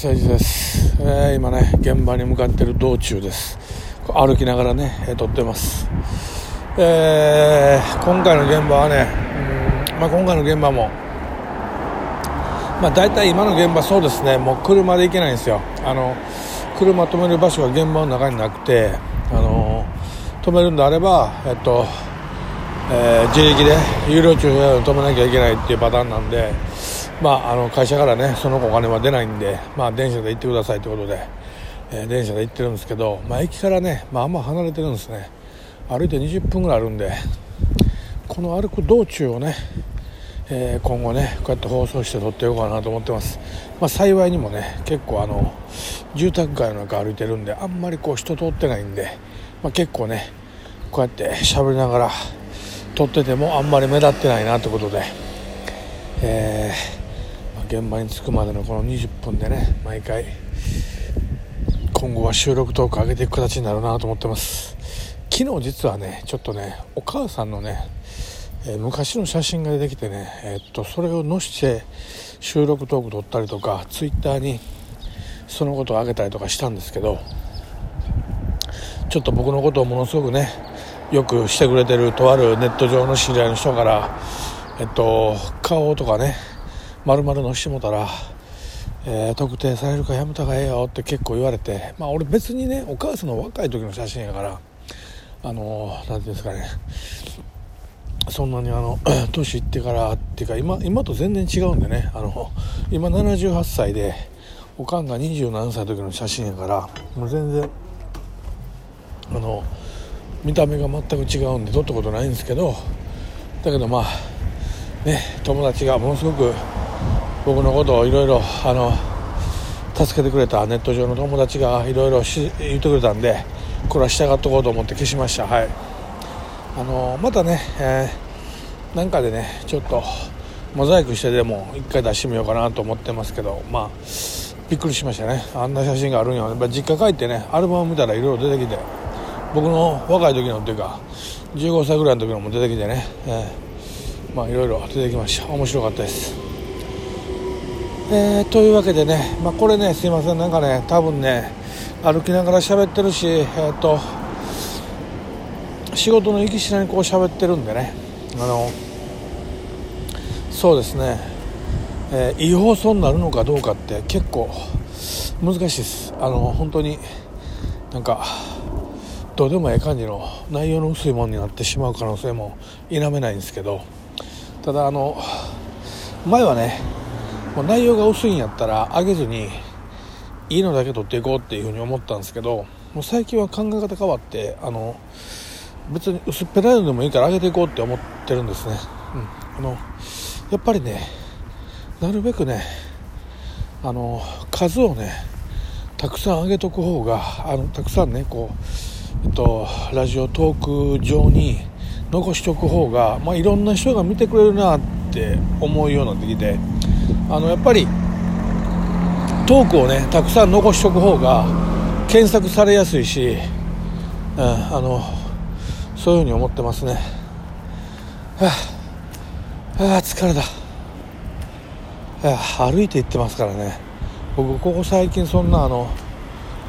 誠治です、えー今ね現場に向かってる道中です。歩きながらね、えー撮ってます、えー今回の現場はねうん、まあ、今回の現場もまあ大体今の現場そうですね。もう車で行けないんですよ。あの車止める場所が現場の中になくてあの止めるんであればえっとえー自力で有料駐車場に止めなきゃいけないっていうパターンなんで、まあ、あの会社からねそのお金は出ないんで、まあ、電車で行ってくださいということで、えー電車で行ってるんですけど、まあ、駅からね、まあ、あんま離れてるんですね。歩いて20分ぐらいあるんでこの歩く道中をね、えー今後ねこうやって放送して撮っていこうかなと思ってます、まあ、幸いにもね結構あの住宅街の中歩いてるんであんまりこう人通ってないんで、まあ、結構ねこうやって喋りながら撮っててもあんまり目立ってないなってことで、えー現場に着くまでのこの20分でね毎回今後は収録トーク上げていく形になるなと思ってます。昨日実はねちょっとねお母さんのね、えー昔の写真が出てきてね、えーっとそれを載して収録トーク撮ったりとかツイッターにそのことを上げたりとかしたんですけどちょっと僕のことをものすごくねよくしてくれてるとあるネット上の知り合いの人からえっと顔とかね丸々載してもたら、えー特定されるかやめた方がええよって結構言われてまあ俺別にねお母さんの若い時の写真やからあの何ていうんですかねそんなにあの 年いってからっていうか今今と全然違うんでねあの今78歳でおかんが27歳の時の写真やからもう全然あの見た目が全く違うんで撮ったことないんですけどだけどまあね友達がものすごく僕のことをいろいろあの助けてくれたネット上の友達がいろいろ言ってくれたんでこれは従っとこうと思って消しました。はい。あのまたね、えーなんかでねちょっとモザイクしてでも一回出してみようかなと思ってますけどまあびっくりしましたね。あんな写真があるんや。やっぱ実家帰ってねアルバム見たらいろいろ出てきて僕の若い時のっていうか15歳ぐらいの時のも出てきてね、えーまあいろいろ出てきました。面白かったです。えーというわけでね、まあ、これねすいません。なんかね多分ね歩きながら喋ってるしえーっと仕事の行きしなにこう喋ってるんでね。あのそうですね、えーいい放送になるのかどうかって結構難しいです。あの本当になんかどうでもええ感じの内容の薄いものになってしまう可能性も否めないんですけど。ただあの前はねもう内容が薄いんやったら上げずにいいのだけ取っていこうっていうふうに思ったんですけどもう最近は考え方変わってあの別に薄っぺらいのでもいいから上げていこうって思ってるんですね、うん、あのやっぱりねなるべくねあの数をねたくさん上げとく方があのたくさんねこう、えっと、ラジオトーク上に残しておく方が、まあ、いろんな人が見てくれるなって思うようになってきてあのやっぱりトークをねたくさん残しておく方が検索されやすいし、うん、あのそういうふうに思ってますね。はあ、はあ、疲れた、はあ、歩いて行ってますからね。僕ここ最近そんなあの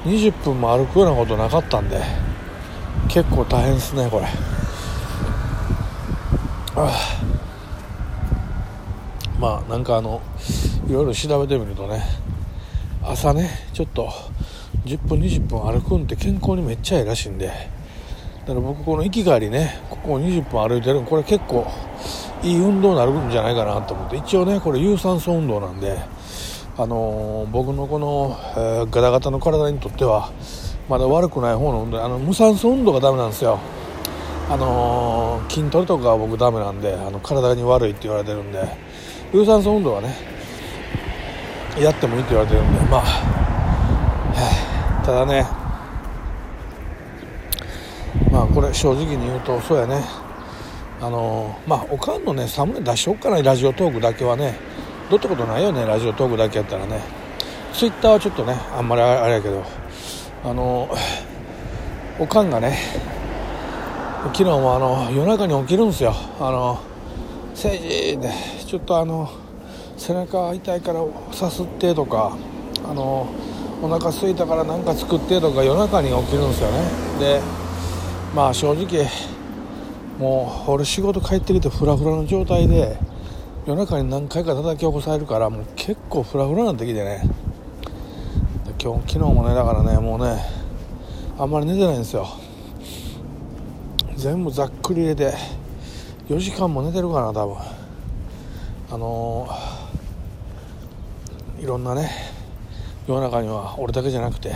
20分も歩くようなことなかったんで結構大変ですねこれ。ああ。まあなんかあのいろいろ調べてみるとね朝ねちょっと10分20分歩くんって健康にめっちゃいいらしいんでだから僕この行き帰りねここ20分歩いてるこれ結構いい運動になるんじゃないかなと思って一応ねこれ有酸素運動なんであのー僕のこの、えーガタガタの体にとってはまだ悪くない方の運動あの無酸素運動がダメなんですよ。あのー筋トレとかは僕ダメなんであの体に悪いって言われてるんで有酸素運動はねやってもいいって言われてるんでまあただねまあこれ正直に言うとそうやね。あのまあおかんのねサムネ出しよっかなラジオトークだけはねどうってことないよねラジオトークだけやったらね。ツイッターはちょっとねあんまりあれやけどあのおかんがね昨日もあの夜中に起きるんですよ。あの「誠治でちょっとあの背中痛いからさすって」とかあのお腹空いたから何か作ってとか夜中に起きるんですよね。でまあ正直もう俺仕事帰ってきてフラフラの状態で夜中に何回か叩き起こされるからもう結構フラフラになってきてね。今日昨日もねだからねもうねあんまり寝てないんですよ。全部ざっくり入れて4時間も寝てるかな多分。あの、いろんなね世の中には俺だけじゃなくて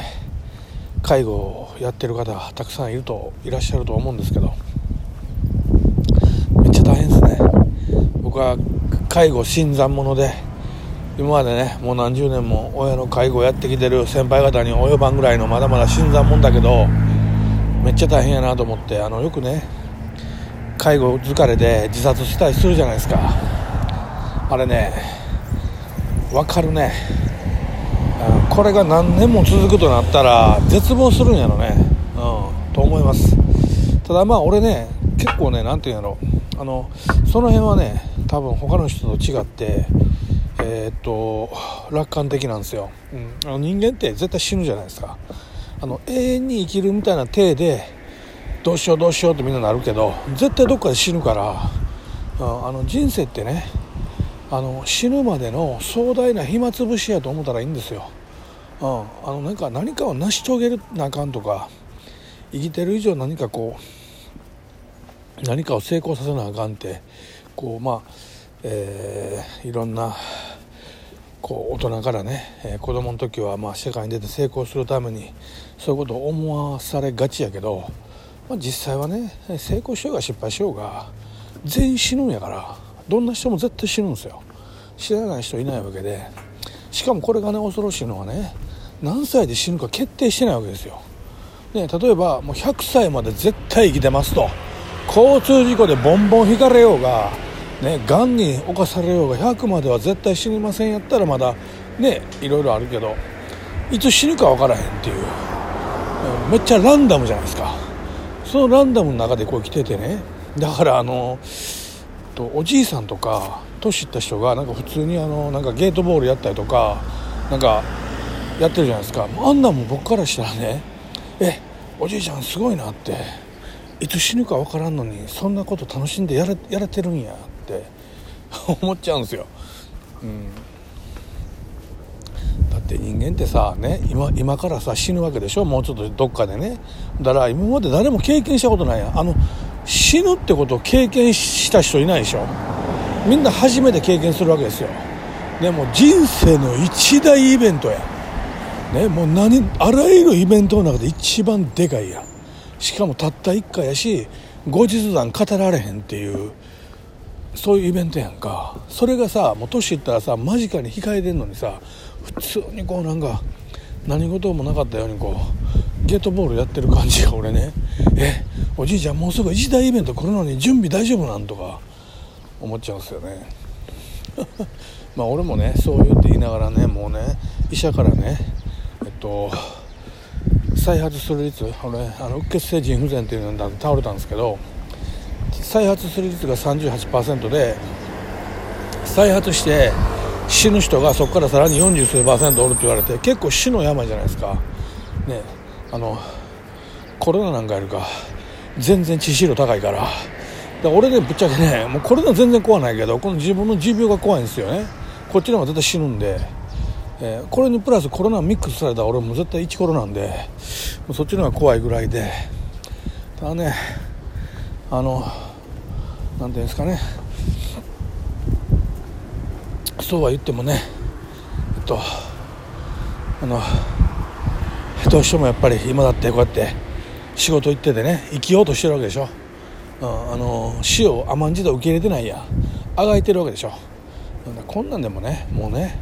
介護をやってる方がたくさんいるといらっしゃると思うんですけどめっちゃ大変ですね。僕は介護新参者で今までねもう何十年も親の介護をやってきてる先輩方に及ばんぐらいのまだまだ新参者だけどめっちゃ大変やなと思ってあのよくね介護疲れで自殺したりするじゃないですか。あれね分かるね。これが何年も続くとなったら絶望するんやろね。うん。と思います。ただまあ俺ね結構ね何て言うんやろ。あのその辺はね多分他の人と違ってえー、っと楽観的なんですよ、うん、あの人間って絶対死ぬじゃないですか。あの永遠に生きるみたいな体でどうしようどうしようってみんななるけど絶対どっかで死ぬから、うん、あの人生ってねあの死ぬまでの壮大な暇つぶしやと思ったらいいんですよ、うん、あのなんか何かを成し遂げるなあかんとか生きてる以上何かこう何かを成功させなあかんってこうまあ、えー、いろんなこう大人からね、えー、子供の時はまあ世界に出て成功するためにそういうことを思わされがちやけど、まあ、実際はね成功しようが失敗しようが全員死ぬんやからどんな人も絶対死ぬんですよ。知らない人いないわけで。しかもこれがね恐ろしいのはね何歳で死ぬか決定してないわけですよ、ね、例えばもう100歳まで絶対生きてますと。交通事故でボンボン引かれようがねがんに侵されようが100までは絶対死にませんやったらまだねいろいろあるけどいつ死ぬか分からへんっていう。めっちゃランダムじゃないですか。そのランダムの中でこう来ててね。だからあのとおじいさんとか年いった人がなんか普通にあのなんかゲートボールやったりとかなんかやってるじゃないですか。あんなんも僕からしたらねえおじいちゃんすごいなっていつ死ぬか分からんのにそんなこと楽しんでやれやれてるんやって 思っちゃうんですよ、うん、だって人間ってさね今今からさ死ぬわけでしょ？もうちょっとどっかでね。だから今まで誰も経験したことないやあの死ぬってことを経験した人いないでしょ。みんな初めて経験するわけですよ。でも人生の一大イベントや。ねもう何あらゆるイベントの中で一番でかいや。しかもたった1回やし後日談語られへんっていうそういうイベントやんか。それがさもう年いったらさ間近に控えてんのにさ普通にこうなんか何事もなかったようにこうゲートボールやってる感じが俺ね。えおじいちゃんもうすぐ一大イベント来るのに準備大丈夫なんとか思っちゃうんですよね。まあ俺もねそう言って言いながらねもうね医者からねえっと再発する率俺あのうっ血性腎不全っていうので倒れたんですけど再発する率が38%で再発して死ぬ人がそこからさらに40数パーセントおるって言われて結構死の病じゃないですか。ね。あのコロナなんかやるか全然致死量高いから。だ俺ねぶっちゃけねもうコロナ全然怖ないけどこの自分の持病が怖いんですよね。こっちの方が絶対死ぬんで、えー、これにプラスコロナミックスされたら俺も絶対1コロなんでもうそっちの方が怖いぐらいで。ただねあの何ていうんですかね。そうは言ってもねえっとあのどうしてもやっぱり今だってこうやって仕事行っててね生きようとしてるわけでしょ、うん、あの死を甘んじて受け入れてないや。あがいてるわけでしょ。こんなんでもねもうね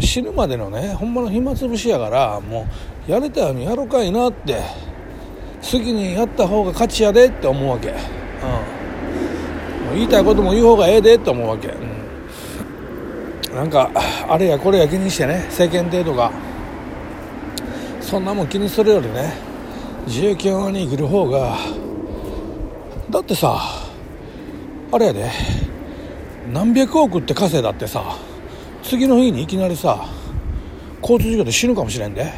死ぬまでのねほんまの暇つぶしやからもうやれたようにやろかいなって好きにやった方が勝ちやでって思うわけ、うん、言いたいことも言う方がええでって思うわけ、うん、なんかあれやこれや気にしてね世間体とかそんなもん気にするよりね自由気ままに生きる方がだってさあれやで何百億って稼いだってさ次の日にいきなりさ交通事故で死ぬかもしれんで、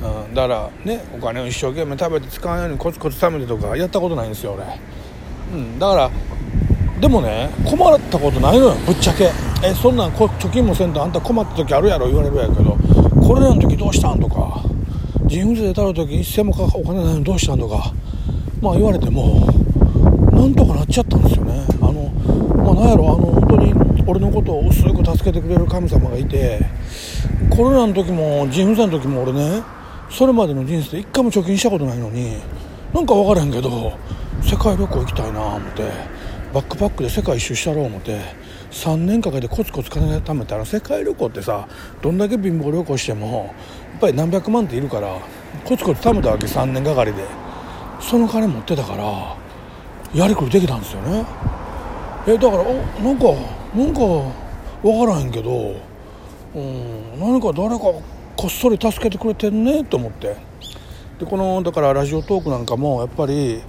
うん、だからねお金を一生懸命食べて使うようにコツコツ貯めてとかやったことないんですよ俺、うん、だからでもね困ったことないのよぶっちゃけ。えそんなん貯金もせんとあんた困った時あるやろ言われるやけど。これらの時どうしたんとか。人不でたる時一銭もかお金ないのどうしたんとか。まあ言われてもなんとかなっちゃったんですよね。あのまあなんやろあの本当に俺のことを薄く助けてくれる神様がいてコロナの時も人不全の時も俺ねそれまでの人生で一回も貯金したことないのになんか分からへんけど世界旅行行きたいな思ってバックパックで世界一周したろう思って3年かけてコツコツ金貯めたら世界旅行ってさどんだけ貧乏旅行してもやっぱり何百万っているからコツコツ貯めたわけ3年がかりで。その金持ってたからやりくりできたんですよね。えだからおなんかなんか分からへんけど、うん、何か誰かこっそり助けてくれてんねと思って。でこのだからラジオトークなんかもやっぱり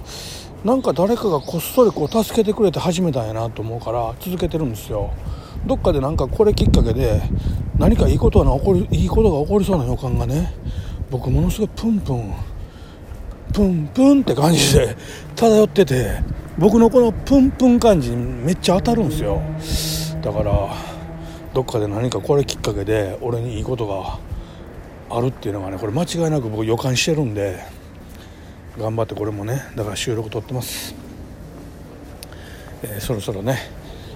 なんか誰かがこっそりこう助けてくれて始めたんやなと思うから続けてるんですよ。どっかでなんかこれきっかけで何かいいことが起こりいいことが起こりそうな予感がね僕ものすごいプンプンプンプンって感じで漂ってて僕のこのプンプン感じにめっちゃ当たるんですよ。だからどっかで何かこれきっかけで俺にいいことがあるっていうのがねこれ間違いなく僕予感してるんで頑張ってこれもねだから収録撮ってます、えー、そろそろね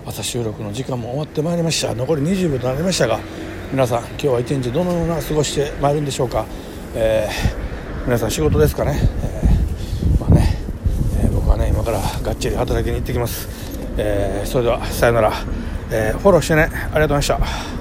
朝収録の時間も終わってまいりました。残り20秒となりましたが皆さん今日は一日どのような過ごしてまいるんでしょうか、えー、皆さん仕事ですかね、えー、まあね、え僕はね今からがっちり働きに行ってきます、えそれではさよなら、えフォローしてね。ありがとうございました。